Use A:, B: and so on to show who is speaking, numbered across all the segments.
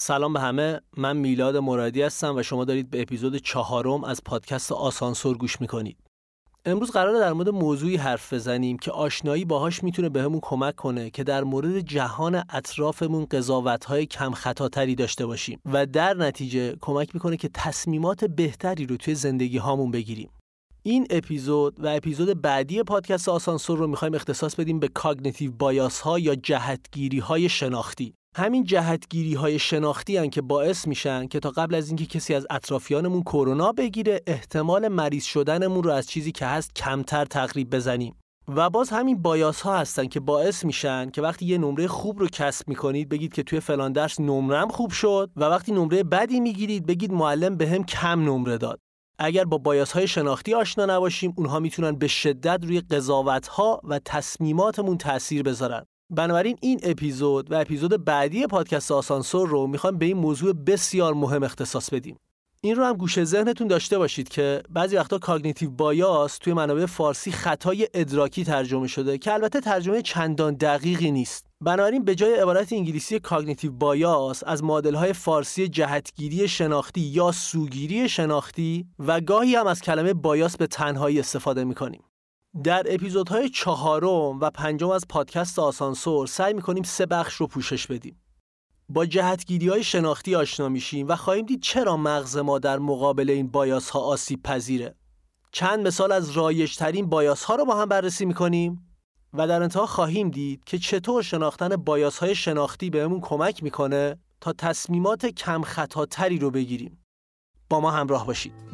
A: سلام به همه. من میلاد مرادی هستم و شما دارید به اپیزود چهارم از پادکست آسانسور گوش می‌کنید. امروز قراره در مورد موضوعی حرف بزنیم که آشنایی باهاش می‌تونه بهمون کمک کنه که در مورد جهان اطرافمون قضاوت‌های کم خطاتری داشته باشیم و در نتیجه کمک می‌کنه که تصمیمات بهتری رو توی زندگی هامون بگیریم. این اپیزود و اپیزود بعدی پادکست آسانسور رو می‌خوایم اختصاص بدیم به cognitive bias ها یا جهتگیری های شناختی. همین جهتگیری های شناختی هن که باعث میشن که تا قبل از اینکه کسی از اطرافیانمون کرونا بگیره احتمال مریض شدنمون رو از چیزی که هست کمتر تقریب بزنیم. و باز همین bias ها هستن که باعث میشن که وقتی یه نمره خوب رو کسب می‌کنید بگید که توی فلان درس نمرم خوب شد و وقتی نمره بدی می‌گیرید بگید معلم بهم کم نمره داد. اگر با bias های شناختی آشنا نباشیم اونها می‌تونن به شدت روی قضاوت ها و تصمیماتمون تاثیر بذارن. بنابراین این اپیزود و اپیزود بعدی پادکست آسانسور رو می‌خوایم به این موضوع بسیار مهم اختصاص بدیم. این رو هم گوشه ذهنتون داشته باشید که بعضی وقتا cognitive bias توی منابع فارسی خطای ادراکی ترجمه شده که البته ترجمه چندان دقیقی نیست. بنابراین به جای عبارت انگلیسی cognitive bias از معادل های فارسی جهتگیری شناختی یا سوگیری شناختی و گاهی هم از کلمه بایاس به تنهایی استفاده می‌کنیم. در اپیزودهای چهارم و پنجم از پادکست آسانسور سعی می‌کنیم سه بخش رو پوشش بدیم. با جهتگیری های شناختی آشنا میشیم و خواهیم دید چرا مغز ما در مقابل این بایاس ها آسیب پذیره. چند مثال از رایجترین بایاس ها رو با هم بررسی می‌کنیم و در انتها خواهیم دید که چطور شناختن بایاس های شناختی بهمون کمک می‌کنه تا تصمیمات کم خطاتری رو بگیریم. با ما همراه باشید.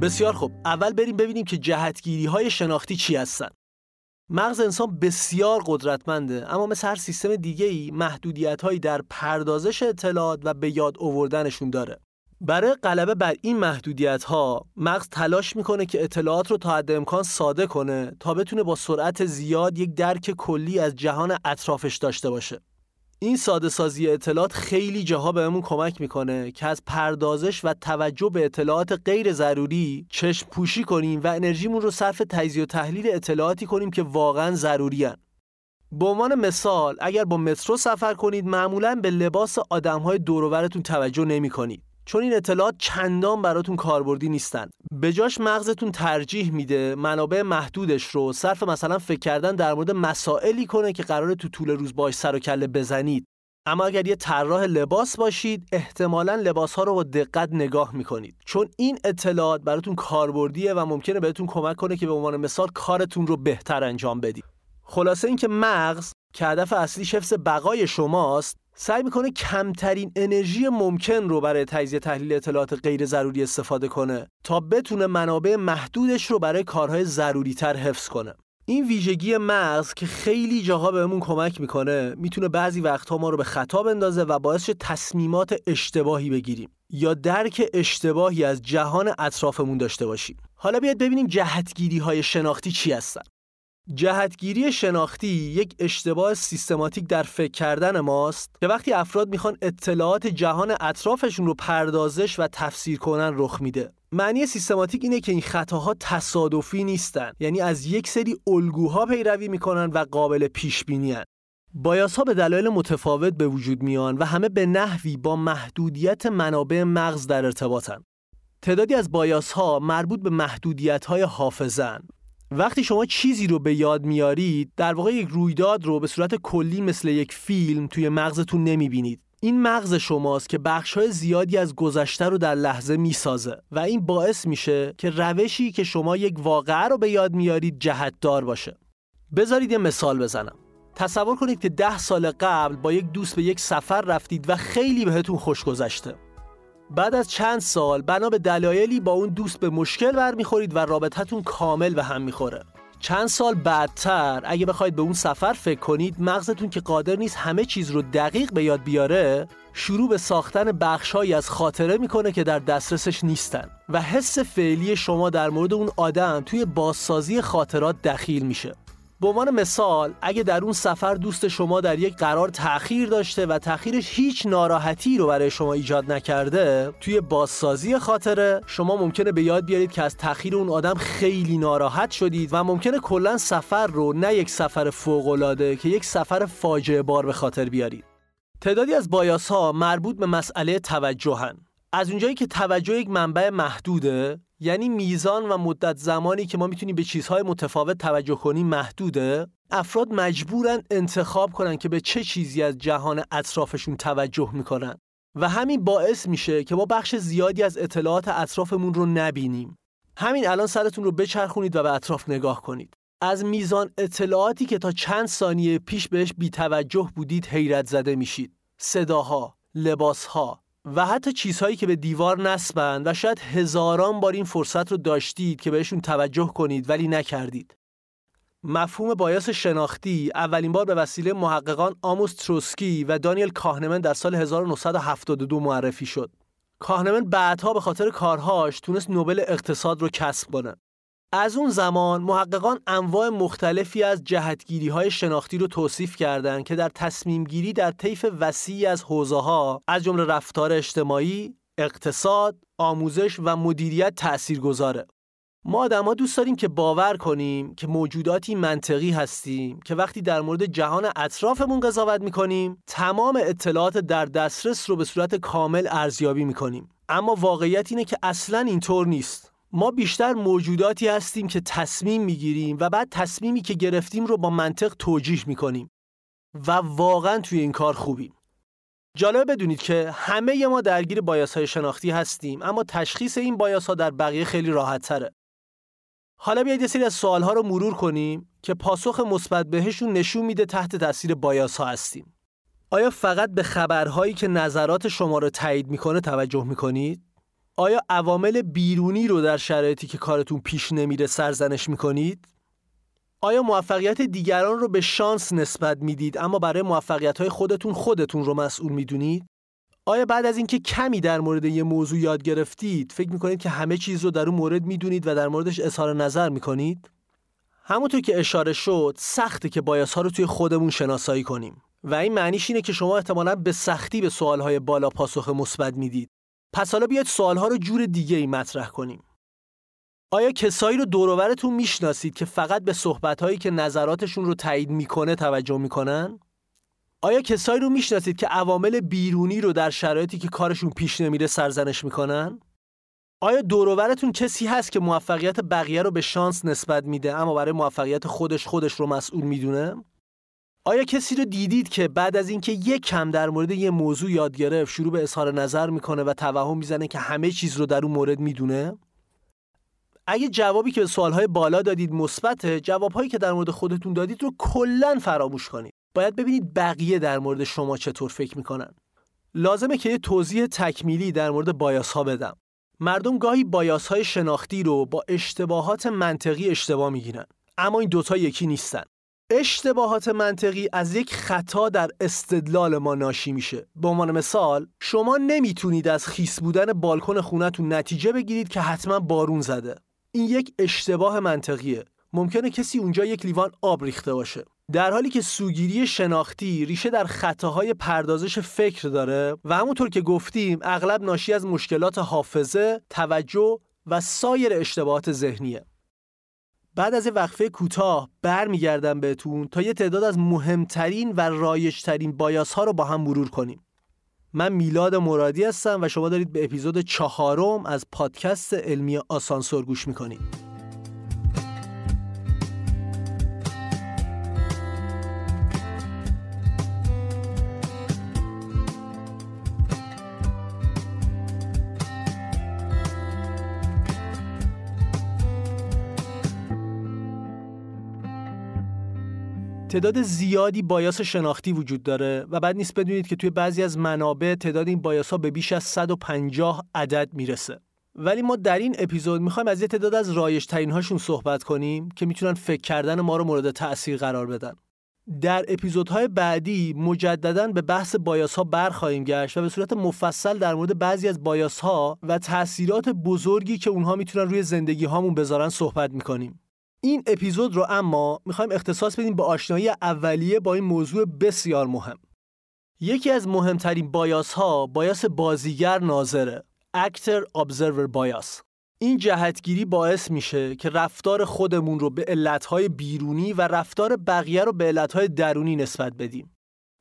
A: بسیار خوب. اول بریم ببینیم که جهتگیری های شناختی چی هستن. مغز انسان بسیار قدرتمنده اما مثل هر سیستم دیگه ای محدودیت هایی در پردازش اطلاعات و به یاد آوردنشون داره. برای غلبه بر این محدودیت ها مغز تلاش می‌کنه که اطلاعات رو تا حد امکان ساده کنه تا بتونه با سرعت زیاد یک درک کلی از جهان اطرافش داشته باشه. این ساده سازی اطلاعات خیلی جاها بهمون کمک می‌کنه که از پردازش و توجه به اطلاعات غیر ضروری چشم پوشی کنیم و انرژیمون رو صرف تجزیه و تحلیل اطلاعاتی کنیم که واقعا ضروری هن. به عنوان مثال اگر با مترو سفر کنید معمولا به لباس آدمهای دوروبرتون توجه نمی کنید. چون این اطلاعات چندان براتون کاربردی نیستن. به جاش مغزتون ترجیح میده منابع محدودش رو صرف مثلا فکر کردن در مورد مسائلی کنه که قراره تو طول روز باش سر و کله بزنید. اما اگر یه طراح لباس باشید احتمالا لباس ها رو با دقت نگاه می‌کنید. چون این اطلاعات براتون کاربردیه و ممکنه بهتون کمک کنه که به عنوان مثال کارتون رو بهتر انجام بدید. خلاصه اینکه مغز که هدف اصلی حفظ بقای شماست سعی می‌کنه کمترین انرژی ممکن رو برای تجزیه تحلیل اطلاعات غیر ضروری استفاده کنه تا بتونه منابع محدودش رو برای کارهای ضروری تر حفظ کنه. این ویژگی مغز که خیلی جاها بهمون کمک می‌کنه می‌تونه بعضی وقتها ما رو به خطا بندازه و باعث تصمیمات اشتباهی بگیریم یا درک اشتباهی از جهان اطرافمون داشته باشیم. حالا بیاید ببینیم جهتگیری های شناختی چی هستن. جهتگیری شناختی یک اشتباه سیستماتیک در فکر کردن ماست که وقتی افراد می‌خوان اطلاعات جهان اطرافشون رو پردازش و تفسیر کنن رخ میده. معنی سیستماتیک اینه که این خطاها تصادفی نیستن. یعنی از یک سری الگوها پیروی می‌کنن و قابل پیش بینی بایاس ها به دلایل متفاوت به وجود میان و همه به نحوی با محدودیت منابع مغز در ارتباطن. تعدادی از بایاس ها مربوط به محدودیت های حافظن وقتی شما چیزی رو به یاد میارید در واقع یک رویداد رو به صورت کلی مثل یک فیلم توی مغزتون نمی‌بینید. این مغز شماست که بخشهای زیادی از گذشته رو در لحظه می‌سازه و این باعث میشه که روشی که شما یک واقعه رو به یاد میارید جهتدار باشه. بذارید یه مثال بزنم. تصور کنید که ده سال قبل با یک دوست به یک سفر رفتید و خیلی بهتون خوش گذشته. بعد از چند سال بنا به دلایلی با اون دوست به مشکل برمیخورید و رابطتون کامل به هم می‌خوره. چند سال بعدتر اگه بخواید به اون سفر فکر کنید مغزتون که قادر نیست همه چیز رو دقیق به یاد بیاره شروع به ساختن بخشهایی از خاطره می‌کنه که در دسترسش نیستن و حس فعلی شما در مورد اون آدم توی بازسازی خاطرات دخیل میشه. به عنوان مثال اگه در اون سفر دوست شما در یک قرار تأخیر داشته و تأخیرش هیچ ناراحتی رو برای شما ایجاد نکرده توی بازسازی خاطره شما ممکنه به یاد بیارید که از تأخیر اون آدم خیلی ناراحت شدید و ممکنه کلا سفر رو نه یک سفر فوق‌العاده که یک سفر فاجعه بار به خاطر بیارید. تعدادی از بایاس ها مربوط به مسئله توجهن. از اونجایی که توجه یک منبع محدوده یعنی میزان و مدت زمانی که ما می‌تونیم به چیزهای متفاوت توجه کنیم محدوده افراد مجبورن انتخاب کنن که به چه چیزی از جهان اطرافشون توجه می‌کنن. و همین باعث میشه که ما بخش زیادی از اطلاعات اطرافمون رو نبینیم. همین الان سرتون رو بچرخونید و به اطراف نگاه کنید. از میزان اطلاعاتی که تا چند ثانیه پیش بهش بیتوجه بودید حیرت زده میشید. صداها لباسها و حتی چیزهایی که به دیوار نسبند و شاید هزاران بار این فرصت رو داشتید که بهشون توجه کنید ولی نکردید. مفهوم بایاس شناختی اولین بار به وسیله محققان آموس تروسکی و دانیل کاهنمن در سال 1972 معرفی شد. کاهنمن بعدها به خاطر کارهاش تونست نوبل اقتصاد رو کسب کنه. از اون زمان محققان انواع مختلفی از جهتگیری های شناختی رو توصیف کردند که در تصمیم گیری در طیف وسیعی از حوزه ها از جمله رفتار اجتماعی، اقتصاد، آموزش و مدیریت تأثیر گذاره. ما آدما دوست داریم که باور کنیم که موجوداتی منطقی هستیم که وقتی در مورد جهان اطرافمون قضاوت می‌کنیم تمام اطلاعات در دسترس رو به صورت کامل ارزیابی می‌کنیم اما واقعیت اینه که اصلا اینطور نیست ما بیشتر موجوداتی هستیم که تصمیم می‌گیریم و بعد تصمیمی که گرفتیم رو با منطق توجیح می‌کنیم و واقعا توی این کار خوبیم جالب بدونید که همه ما درگیر بایاس های شناختی هستیم اما تشخیص این بایاس ها در بقیه خیلی راحت تره. حالا بیایید یه سری از سوال ها رو مرور کنیم که پاسخ مثبت بهشون نشون میده تحت تاثیر بایاس ها هستیم. آیا فقط به خبرهایی که نظرات شما رو تایید می‌کنه توجه می‌کنید؟ آیا عوامل بیرونی رو در شرایطی که کارتون پیش نمیره سرزنش می‌کنید؟ آیا موفقیت دیگران رو به شانس نسبت می‌دید اما برای موفقیت های خودتون خودتون رو مسئول می‌دونید؟ آیا بعد از اینکه کمی در مورد یه موضوع یاد گرفتید فکر می‌کنید که همه چیز رو در اون مورد می‌دونید و در موردش اظهار نظر می‌کنید؟ همونطور که اشاره شد سخته که بایاس ها رو توی خودمون شناسایی کنیم و این معنیش اینه که شما احتمالا به سختی به سوال بالا پاسخ مثبت می‌دید پس حالا بیاید سوالها رو جور دیگه ای مطرح کنیم. آیا کسایی رو دورورتون می‌شناسید که فقط به صحبتهایی که نظراتشون رو تایید می‌کنه توجه می‌کنن؟ آیا کسایی رو می‌شناسید که عوامل بیرونی رو در شرایطی که کارشون پیش نمیره سرزنش می‌کنن؟ آیا دورورتون کسی هست که موفقیت بقیه رو به شانس نسبت میده اما برای موفقیت خودش خودش رو مسئول می‌دونه؟ آیا کسی رو دیدید که بعد از اینکه یک کم در مورد یه موضوع یاد گرفت شروع به اظهار نظر می‌کنه و توهم می‌زنه که همه چیز رو در اون مورد می‌دونه؟ اگه جوابی که به سوالهای بالا دادید مثبت جوابهایی که در مورد خودتون دادید رو کلا فراموش کنید. باید ببینید بقیه در مورد شما چطور فکر می‌کنن. لازمه که یه توضیح تکمیلی در مورد بایاس ها بدم. مردم گاهی بایاس های شناختی رو با اشتباهات منطقی اشتباه می‌گیرن. اما این دوتا یکی نیستن. اشتباهات منطقی از یک خطا در استدلال ما ناشی میشه. به عنوان مثال شما نمی‌تونید از خیس بودن بالکن خونتون نتیجه بگیرید که حتما بارون زده. این یک اشتباه منطقیه. ممکنه کسی اونجا یک لیوان آب ریخته باشه. در حالی که سوگیری شناختی ریشه در خطاهای پردازش فکر داره و همونطور که گفتیم اغلب ناشی از مشکلات حافظه، توجه و سایر اشتباهات ذهنیه. بعد از وقفه کوتاه برمیگردم بهتون تا یه تعداد از مهمترین و رایجترین بایاس ها رو با هم مرور کنیم. من میلاد مرادی هستم و شما دارید به اپیزود چهارم از پادکست علمی آسانسور گوش می‌کنید. تعداد زیادی بایاس شناختی وجود داره و بعد نیست بدونید که توی بعضی از منابع تعداد این بایاس ها به بیش از 150 عدد می‌رسه. ولی ما در این اپیزود می‌خوایم از یه تعداد از رایج ترین هاشون صحبت کنیم که می‌تونن فکر کردن ما رو مورد تأثیر قرار بدن. در اپیزودهای بعدی مجددا به بحث بایاس ها برخواهیم گشت و به صورت مفصل در مورد بعضی از بایاس ها و تاثیرات بزرگی که اونها می‌تونن روی زندگی هامون بذارن صحبت می‌کنیم. این اپیزود رو اما می‌خوایم اختصاص بدیم به آشنایی اولیه با این موضوع بسیار مهم. یکی از مهمترین بایاس ها بایاس بازیگر ناظره Actor Observer Bias این جهتگیری باعث میشه که رفتار خودمون رو به علتهای بیرونی و رفتار بقیه رو به علتهای درونی نسبت بدیم.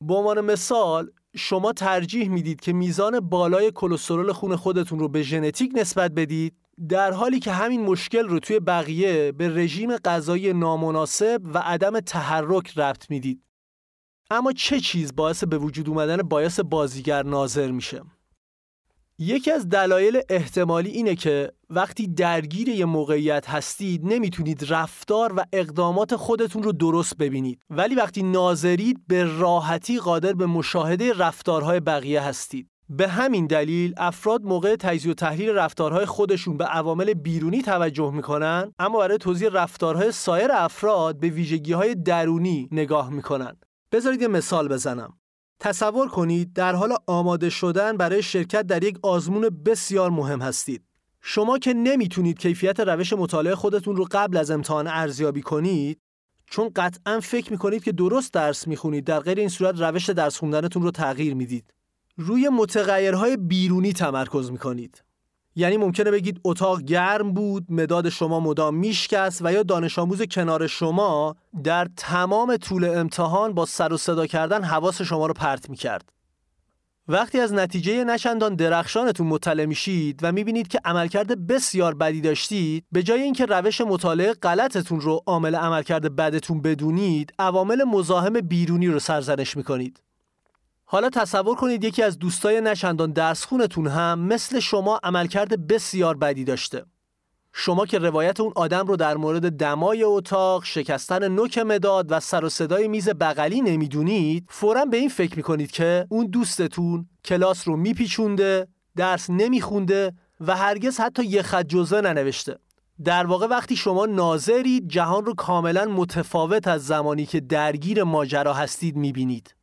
A: به عنوان مثال شما ترجیح می‌دید که میزان بالای کلسترول خون خودتون رو به ژنتیک نسبت بدید در حالی که همین مشکل رو توی بقیه به رژیم غذایی نامناسب و عدم تحرک ربط می‌دید. اما چه چیز باعث به وجود اومدن بایاس بازیگر ناظر میشه؟ یکی از دلایل احتمالی اینه که وقتی درگیر یه موقعیت هستید نمی‌تونید رفتار و اقدامات خودتون رو درست ببینید ولی وقتی ناظرید به راحتی قادر به مشاهده رفتارهای بقیه هستید به همین دلیل افراد موقع تجزیه و تحلیل رفتارهای خودشون به عوامل بیرونی توجه می‌کنن اما برای توضیح رفتارهای سایر افراد به ویژگیهای درونی نگاه می‌کنن بذارید یه مثال بزنم تصور کنید در حال آماده شدن برای شرکت در یک آزمون بسیار مهم هستید. شما که نمی‌تونید کیفیت روش مطالعه خودتون رو قبل از امتحان ارزیابی کنید چون قطعا فکر می‌کنید که درست درس می‌خونید در غیر این صورت روش درس خوندنتون رو تغییر می‌دید. روی متغیرهای بیرونی تمرکز می‌کنید. یعنی ممکنه بگید اتاق گرم بود، مداد شما مدام میشکست و یا دانش آموز کنار شما در تمام طول امتحان با سر و صدا کردن حواس شما رو پرت می‌کرد. وقتی از نتیجه نشندان درخشانتون مطلع میشید و می‌بینید که عملکرد بسیار بدی داشتید به جای اینکه روش مطالعه غلطتون رو عامل عملکرد بدتون بدونید عوامل مزاحم بیرونی رو سرزنش می‌کنید حالا تصور کنید یکی از دوستای نشندان درس خونتون هم مثل شما عملکرد بسیار بدی داشته. شما که روایت اون آدم رو در مورد دمای اتاق، شکستن نوک مداد و سر و صدای میز بغلی نمی‌دونید، فورا به این فکر می‌کنید که اون دوستتون کلاس رو میپیچونده، درس نمیخونده و هرگز حتی یه خط جزوه ننوشته. در واقع وقتی شما ناظرید جهان رو کاملا متفاوت از زمانی که درگیر ماجرا هستید می‌بینید.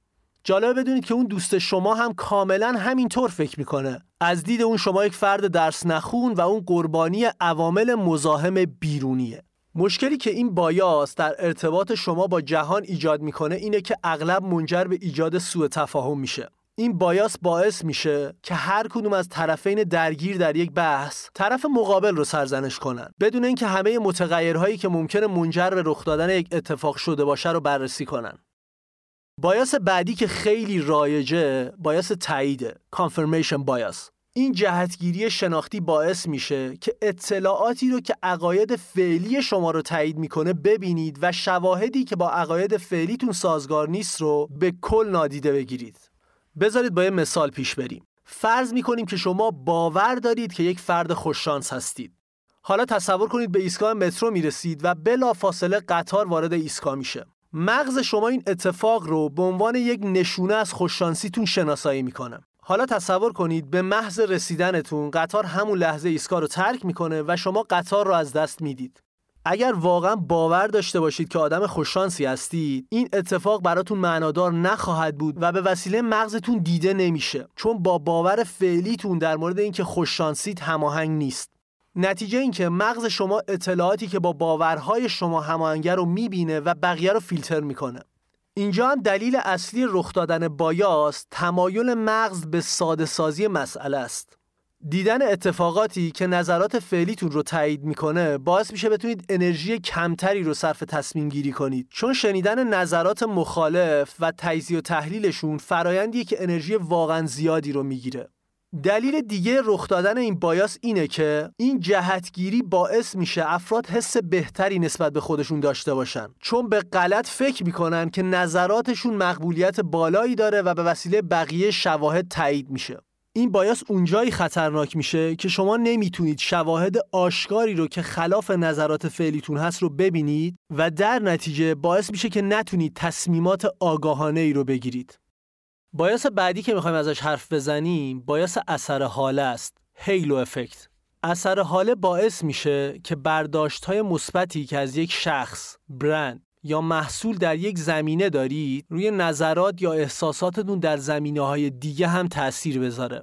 A: جالبه بدونید که اون دوست شما هم کاملا همینطور فکر می‌کنه. از دید اون شما یک فرد درس نخون و اون قربانی عوامل مزاحم بیرونیه. مشکلی که این بایاس در ارتباط شما با جهان ایجاد می‌کنه اینه که اغلب منجر به ایجاد سوء تفاهم میشه. این بایاس باعث میشه که هر کدوم از طرفین درگیر در یک بحث طرف مقابل رو سرزنش کنن. بدون اینکه همه متغیرهایی که ممکنه منجر به رخ دادن یک اتفاق شده باشه رو بررسی کنن. بایاس بعدی که خیلی رایجه بایاس تاییده confirmation bias این جهتگیری شناختی باعث میشه که اطلاعاتی رو که عقاید فعلی شما رو تایید می‌کنه ببینید و شواهدی که با عقاید فعلیتون سازگار نیست رو به کل نادیده بگیرید. بذارید با یه مثال پیش بریم. فرض می‌کنیم که شما باور دارید که یک فرد خوششانس هستید. حالا تصور کنید به ایستگاه مترو می‌رسید و بلا فاصله قطار وارد ایستگاه میشه. مغز شما این اتفاق رو به عنوان یک نشونه از خوششانسیتون شناسایی می‌کنه. حالا تصور کنید به محض رسیدنتون قطار همون لحظه ایستگاه رو ترک می‌کنه و شما قطار رو از دست می‌دید. اگر واقعا باور داشته باشید که آدم خوششانسی هستید این اتفاق براتون معنادار نخواهد بود و به وسیله مغزتون دیده نمیشه چون با باور فعلیتون در مورد اینکه خوششانسید هماهنگ نیست. نتیجه این که مغز شما اطلاعاتی که با باورهای شما هماهنگه رو می‌بینه و بقیه رو فیلتر می‌کنه. اینجا هم دلیل اصلی رخ دادن بایاس تمایل مغز به ساده سازی مسئله است. دیدن اتفاقاتی که نظرات فعلیتون رو تایید می‌کنه باعث میشه بتونید انرژی کمتری رو صرف تصمیم گیری کنید. چون شنیدن نظرات مخالف و تجزیه و تحلیلشون فرایندیه که انرژی واقعا زیادی رو می‌گیره. دلیل دیگه رخ دادن این بایاس اینه که این جهتگیری باعث میشه افراد حس بهتری نسبت به خودشون داشته باشن. چون به غلط فکر می‌کنن که نظراتشون مقبولیت بالایی داره و به وسیله بقیه شواهد تایید میشه. این بایاس اونجایی خطرناک میشه که شما نمی‌تونید شواهد آشکاری رو که خلاف نظرات فعلیتون هست رو ببینید و در نتیجه باعث میشه که نتونید تصمیمات آگاهانه ای رو بگیرید. بایاس بعدی که می‌خوایم ازش حرف بزنیم بایاس اثر حاله است هیلو افکت. اثر حاله باعث میشه که برداشت های مثبتی که از یک شخص برند یا محصول در یک زمینه دارید روی نظرات یا احساساتتون در زمینه های دیگه هم تاثیر بذاره.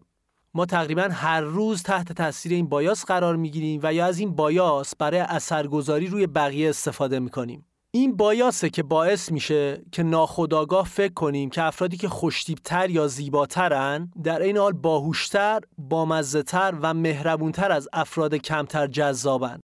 A: ما تقریبا هر روز تحت تاثیر این بایاس قرار می‌گیریم و یا از این بایاس برای اثرگذاری روی بقیه استفاده می‌کنیم. این بایاسه که باعث میشه که ناخداگاه فکر کنیم که افرادی که خوشتیبتر یا زیباترن در این حال باهوشتر، بامزهتر و مهربونتر از افراد کمتر جذابن.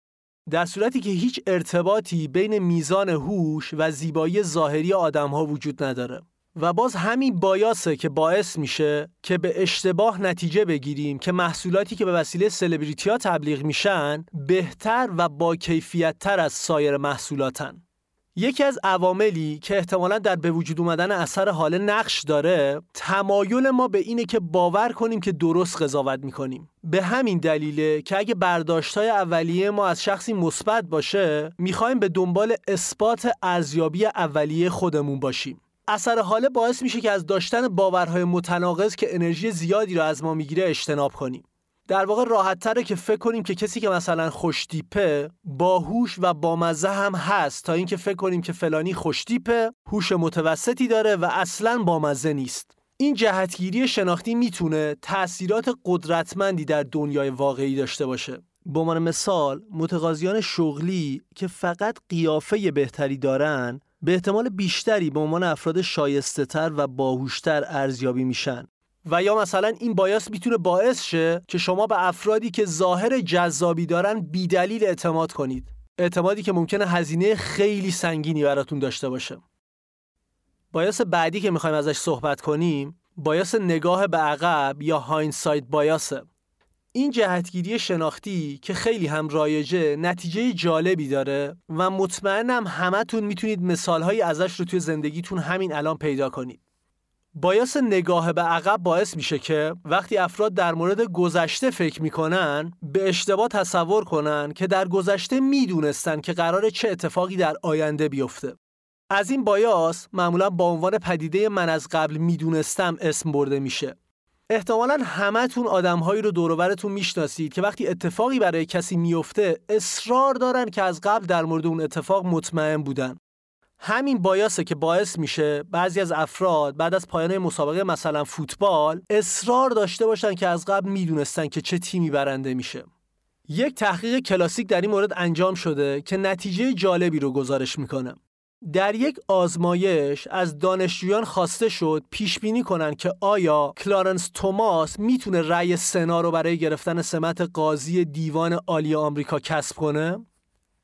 A: در صورتی که هیچ ارتباطی بین میزان هوش و زیبایی ظاهری آدمها وجود نداره. و باز همین بایاسه که باعث میشه که به اشتباه نتیجه بگیریم که محصولاتی که به وسیله سلبریتی ها تبلیغ میشن بهتر و با کیفیت تر از سایر محصولاتن. یکی از عواملی که احتمالا در به وجود اومدن اثر حاله نقش داره تمایل ما به اینه که باور کنیم که درست قضاوت می‌کنیم. به همین دلیله که اگه برداشتهای اولیه ما از شخصی مثبت باشه می‌خوایم به دنبال اثبات ارزیابی اولیه خودمون باشیم. اثر حاله باعث میشه که از داشتن باورهای متناقض که انرژی زیادی رو از ما می‌گیره اجتناب کنیم. در واقع راحت تره که فکر کنیم که کسی که مثلا خوشتیپه باهوش و بامزه هم هست تا اینکه فکر کنیم که فلانی خوشتیپه هوش متوسطی داره و اصلا بامزه نیست. این جهتگیری شناختی می‌تونه تأثیرات قدرتمندی در دنیای واقعی داشته باشه. به عنوان مثال متقاضیان شغلی که فقط قیافه بهتری دارن به احتمال بیشتری به عنوان افراد شایسته تر و باهوشتر ارزیابی میشن. و یا مثلا این بایاس می‌تونه باعث شه که شما به افرادی که ظاهر جذابی دارن بیدلیل اعتماد کنید. اعتمادی که ممکنه هزینه خیلی سنگینی براتون داشته باشه. بایاس بعدی که می‌خوایم ازش صحبت کنیم بایاس نگاه به عقب یا هاینسایت بایاسه. این جهتگیری شناختی که خیلی هم رایجه نتیجه جالبی داره و مطمئنم همتون می‌تونید مثالهایی ازش رو توی زندگیتون همین الان پیدا کنید. بایاس نگاه به عقب باعث میشه که وقتی افراد در مورد گذشته فکر می‌کنن به اشتباه تصور کنن که در گذشته می‌دونستن که قرار چه اتفاقی در آینده بیفته. از این بایاس معمولا با عنوان پدیده من از قبل می‌دونستم اسم برده میشه. احتمالا همتون آدمهایی رو دوروبرتون می‌شناسید که وقتی اتفاقی برای کسی میفته اصرار دارن که از قبل در مورد اون اتفاق مطمئن بودن. همین بایاسه که باعث میشه بعضی از افراد بعد از پایان مسابقه مثلا فوتبال اصرار داشته باشن که از قبل می‌دونستن که چه تیمی برنده میشه. یک تحقیق کلاسیک در این مورد انجام شده که نتیجه جالبی رو گزارش می‌کنه. در یک آزمایش از دانشجویان خواسته شد پیش بینی کنن که آیا کلارنس توماس می‌تونه رأی سنا رو برای گرفتن سمت قاضی دیوان عالی آمریکا کسب کنه؟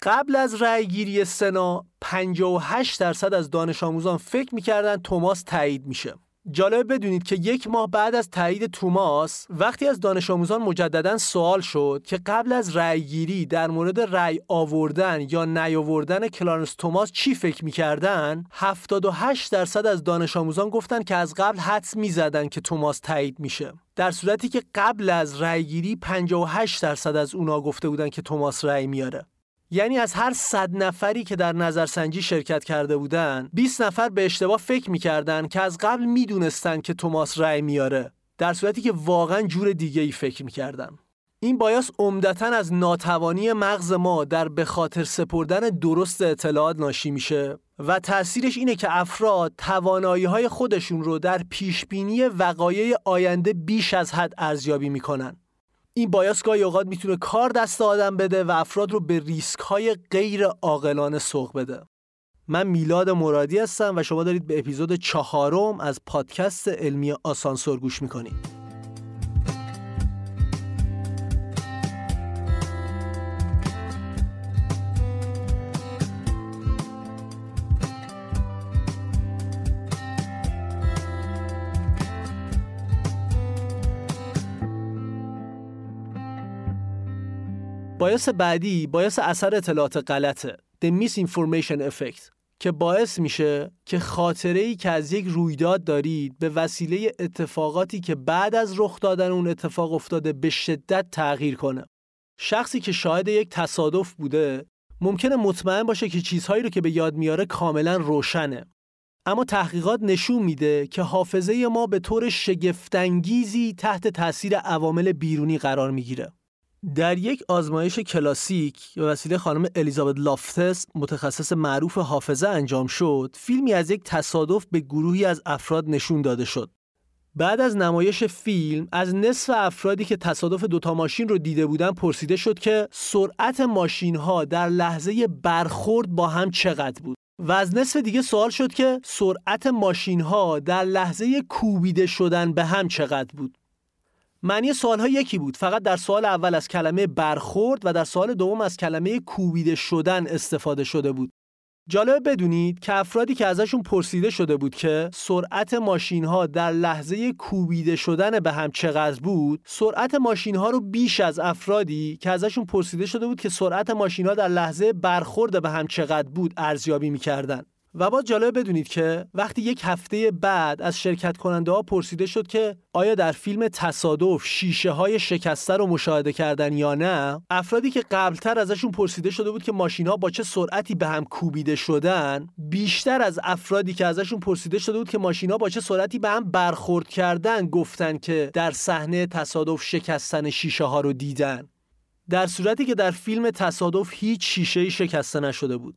A: قبل از رأیگیری سنا 58 درصد از دانش آموزان فکر می‌کردن توماس تایید میشه. جالب بدونید که یک ماه بعد از تایید توماس وقتی از دانش آموزان مجددا سوال شد که قبل از رأیگیری در مورد رأی آوردن یا نیاوردن کلارنس توماس چی فکر می‌کردن 78 درصد از دانش آموزان گفتن که از قبل حدس می‌زدن که توماس تایید میشه در صورتی که قبل از رأیگیری 58 درصد از اونا گفته بودن که توماس رأی میاره یعنی از هر صد نفری که در نظرسنجی شرکت کرده بودن 20 نفر به اشتباه فکر می‌کردن که از قبل می‌دونستن که توماس رأی میاره در صورتی که واقعا جور دیگه ای فکر می‌کردن این بایاس عمدتا از ناتوانی مغز ما در به خاطر سپردن درست اطلاعات ناشی میشه و تاثیرش اینه که افراد توانایی های خودشون رو در پیشبینی وقایع آینده بیش از حد ارزیابی می‌کنن. این بایاس گاهی اوقات می‌تونه کار دست آدم بده و افراد رو به ریسک های غیر عاقلانه سوق بده. من میلاد مرادی هستم و شما دارید به اپیزود چهارم از پادکست علمی آسانسور گوش می‌کنید. بایاس بعدی بایاس اثر اطلاعات غلطه The Misinformation Effect که باعث میشه که خاطره ای که از یک رویداد دارید به وسیله اتفاقاتی که بعد از رخ دادن اون اتفاق افتاده به شدت تغییر کنه. شخصی که شاهد یک تصادف بوده ممکنه مطمئن باشه که چیزهایی رو که به یاد میاره کاملا روشنه. اما تحقیقات نشون میده که حافظه ما به طور شگفتانگیزی تحت تاثیر عوامل بیرونی قرار می‌گیره. در یک آزمایش کلاسیک به وسیله خانم الیزابت لافتس متخصص معروف حافظه انجام شد فیلمی از یک تصادف به گروهی از افراد نشون داده شد. بعد از نمایش فیلم از نصف افرادی که تصادف دوتا ماشین رو دیده بودن پرسیده شد که سرعت ماشین ها در لحظه برخورد با هم چقدر بود. و از نصف دیگه سوال شد که سرعت ماشین ها در لحظه کوبیده شدن به هم چقدر بود. معنی سوال ها یکی بود. فقط در سوال اول از کلمه برخورد و در سوال دوم از کلمه کوبیده شدن استفاده شده بود. جالب بدونید که افرادی که ازشون پرسیده شده بود که سرعت ماشین ها در لحظه کوبیده شدن به هم چقدر بود سرعت ماشین ها رو بیش از افرادی که ازشون پرسیده شده بود که سرعت ماشین ها در لحظه برخورد به هم چقدر بود ارزیابی می‌کردن. و با جالب بدونید که وقتی یک هفته بعد از شرکت کننده ها پرسیده شد که آیا در فیلم تصادف شیشه های شکسته رو مشاهده کردن یا نه افرادی که قبلتر ازشون پرسیده شده بود که ماشین ها با چه سرعتی به هم کوبیده شدن بیشتر از افرادی که ازشون پرسیده شده بود که ماشین ها با چه سرعتی به هم برخورد کردن گفتن که در صحنه تصادف شکستن شیشه ها رو دیدن. در صورتی که در فیلم تصادف هیچ شیشه شکسته نشده بود.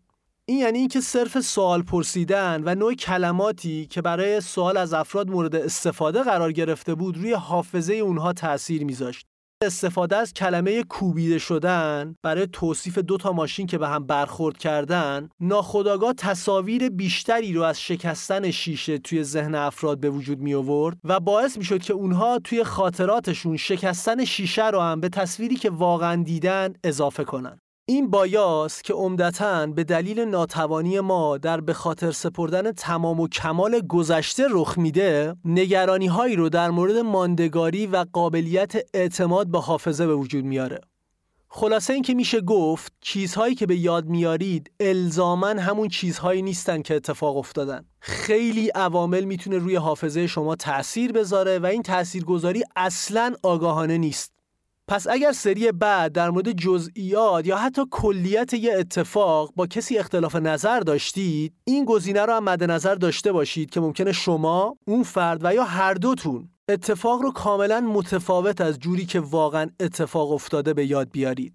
A: این یعنی اینکه صرف سوال پرسیدن و نوع کلماتی که برای سوال از افراد مورد استفاده قرار گرفته بود روی حافظه اونها تاثیر میذاشت. استفاده از کلمه کوبیده شدن برای توصیف دو تا ماشین که به هم برخورد کردن ناخداگاه تصاویر بیشتری رو از شکستن شیشه توی ذهن افراد به وجود می آورد و باعث می شد که اونها توی خاطراتشون شکستن شیشه رو هم به تصویری که واقعا دیدن اضافه کنن این بایاس که عمدتا به دلیل ناتوانی ما در به خاطر سپردن تمام و کمال گذشته رخ میده نگرانی هایی رو در مورد ماندگاری و قابلیت اعتماد به حافظه به وجود میاره. خلاصه این که میشه گفت چیزهایی که به یاد میارید الزامن همون چیزهایی نیستن که اتفاق افتادن. خیلی عوامل می‌تونه روی حافظه شما تاثیر بذاره و این تاثیرگذاری اصلا آگاهانه نیست. پس اگر سری بعد در مورد جزئیات یا حتی کلیت یه اتفاق با کسی اختلاف نظر داشتید این گزینه رو هم مد نظر داشته باشید که ممکنه شما اون فرد و یا هر دوتون اتفاق رو کاملا متفاوت از جوری که واقعا اتفاق افتاده به یاد بیارید.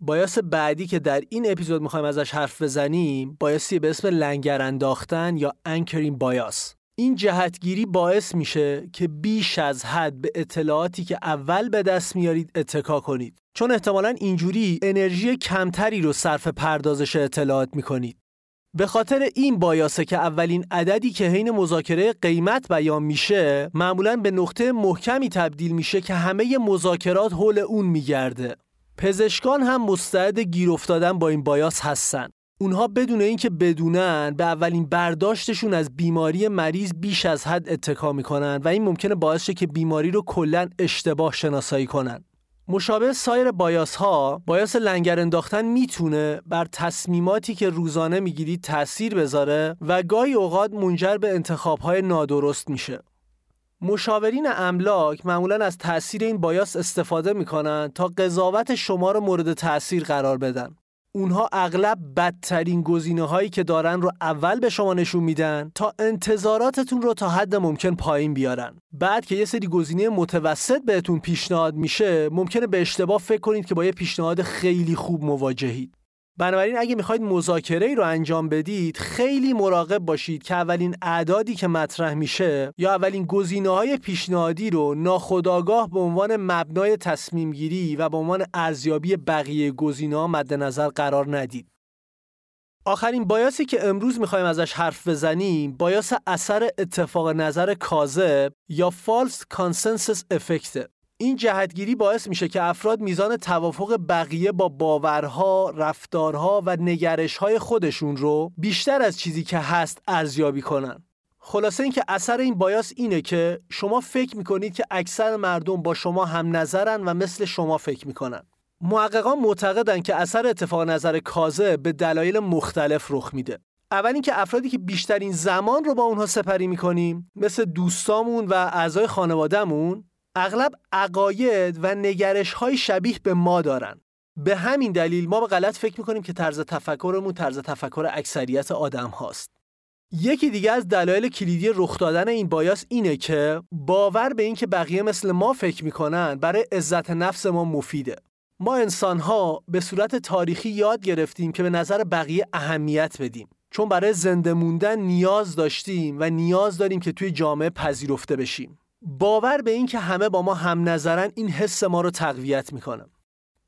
A: بایاس بعدی که در این اپیزود می‌خوایم ازش حرف بزنیم بایاسی به اسم لنگر انداختن یا انکرین بایاس این جهتگیری باعث میشه که بیش از حد به اطلاعاتی که اول به دست میارید اتکا کنید. چون احتمالا اینجوری انرژی کمتری رو صرف پردازش اطلاعات می‌کنید. به خاطر این بایاسه که اولین عددی که حین مذاکره قیمت بیان میشه معمولا به نقطه محکمی تبدیل میشه که همه مذاکرات حول اون میگرده. پزشکان هم مستعد گیر افتادن با این بایاس هستن. اونها بدون اینکه بدونن به اولین برداشتشون از بیماری مریض بیش از حد اتکا می‌کنن و این ممکنه باعث شه که بیماری رو کلا اشتباه شناسایی کنن. مشابه سایر بایاس ها بایاس لنگر انداختن می‌تونه بر تصمیماتی که روزانه می‌گیرید تاثیر بذاره و گاهی اوقات منجر به انتخاب های نادرست میشه. مشاورین املاک معمولا از تاثیر این بایاس استفاده می‌کنن تا قضاوت شما رو مورد تاثیر قرار بدن. اونها اغلب بدترین گزینه هایی که دارن رو اول به شما نشون میدن تا انتظاراتتون رو تا حد ممکن پایین بیارن. بعد که یه سری گزینه متوسط بهتون پیشنهاد میشه ممکنه به اشتباه فکر کنید که با یه پیشنهاد خیلی خوب مواجهید. بنابراین اگه می‌خواید مذاکره ای رو انجام بدید خیلی مراقب باشید که اولین اعدادی که مطرح میشه یا اولین گزینه های پیشنهادی رو ناخودآگاه به عنوان مبنای تصمیم گیری و به عنوان ارزیابی بقیه گزینه ها مد نظر قرار ندید. آخرین bias ی که امروز می‌خوایم ازش حرف بزنیم bias اثر اتفاق نظر کاذب یا false consensus effect این جهتگیری باعث میشه که افراد میزان توافق بقیه با باورها، رفتارها و نگرشهای خودشون رو بیشتر از چیزی که هست ارزیابی کنن. خلاصه اینکه اثر این bias اینه که شما فکر می‌کنید که اکثر مردم با شما هم نظرن و مثل شما فکر می‌کنن. محققان معتقدن که اثر اتفاق نظر کازه به دلایل مختلف رخ میده. اول اینکه افرادی که بیشترین زمان رو با اونها سپری می‌کنیم مثل دوستامون و اعضای خانوادهمون اغلب عقاید و نگرش های شبیه به ما دارن. به همین دلیل ما به غلط فکر می‌کنیم که طرز تفکرمون طرز تفکر اکثریت آدم هاست. یکی دیگه از دلایل کلیدی رخ دادن این بایاس اینه که باور به اینکه بقیه مثل ما فکر می‌کنن برای عزت نفس ما مفیده. ما انسان ها به صورت تاریخی یاد گرفتیم که به نظر بقیه اهمیت بدیم. چون برای زنده موندن نیاز داشتیم و نیاز داریم که توی جامعه پذیرفته بشیم. باور به این که همه با ما هم نظرن این حس ما رو تقویت می‌کنه.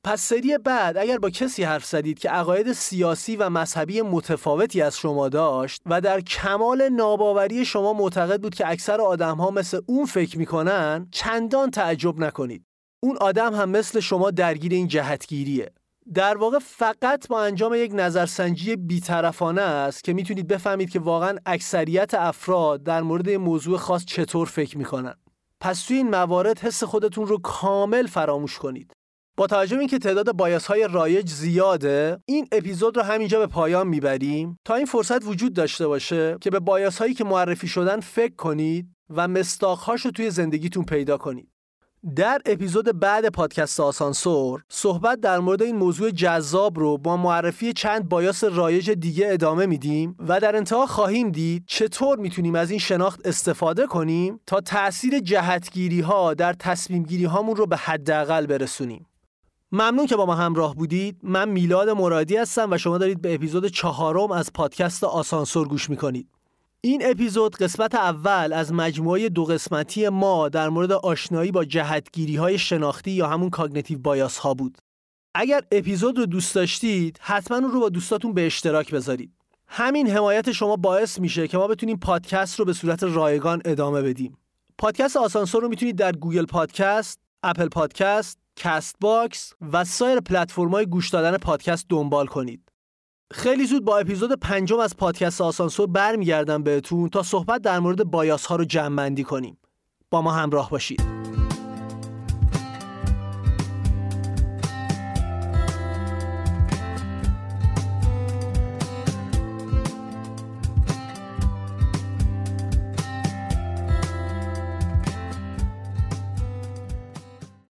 A: پس سری بعد اگر با کسی حرف زدید که عقاید سیاسی و مذهبی متفاوتی از شما داشت و در کمال ناباوری شما معتقد بود که اکثر آدم ها مثل اون فکر می‌کنن چندان تعجب نکنید. اون آدم هم مثل شما درگیر این جهتگیریه. در واقع فقط با انجام یک نظرسنجی بیطرفانه است که می‌تونید بفهمید که واقعا اکثریت افراد در مورد موضوع خاص چطور فکر می‌کنن. پس توی این موارد حس خودتون رو کامل فراموش کنید. با توجه به اینکه تعداد بایاس های رایج زیاده این اپیزود رو همینجا به پایان می‌بریم. تا این فرصت وجود داشته باشه که به بایاس هایی که معرفی شدن فکر کنید و مستاخهاش رو توی زندگیتون پیدا کنید. در اپیزود بعد پادکست آسانسور صحبت در مورد این موضوع جذاب رو با معرفی چند bias رایج دیگه ادامه میدیم و در انتها خواهیم دید چطور می‌تونیم از این شناخت استفاده کنیم تا تأثیر جهتگیری ها در تصمیم گیری هامون رو به حداقل برسونیم. ممنون که با ما همراه بودید. من میلاد مرادی هستم و شما دارید به اپیزود چهارم از پادکست آسانسور گوش می‌کنید. این اپیزود قسمت اول از مجموعه دو قسمتی ما در مورد آشنایی با جهتگیری های شناختی یا همون cognitive bias ها بود. اگر اپیزود رو دوست داشتید حتما اون رو با دوستاتون به اشتراک بذارید. همین حمایت شما باعث میشه که ما بتونیم پادکست رو به صورت رایگان ادامه بدیم. پادکست آسانسور رو می‌تونید در Google Podcast، Apple Podcast، Castbox و سایر پلتفرم‌های گوش دادن پادکست دنبال کنید. خیلی زود با اپیزود پنجم از پادکست آسانسور برمیگردم بهتون تا صحبت در مورد bias ها رو جمع کنیم. با ما همراه باشید.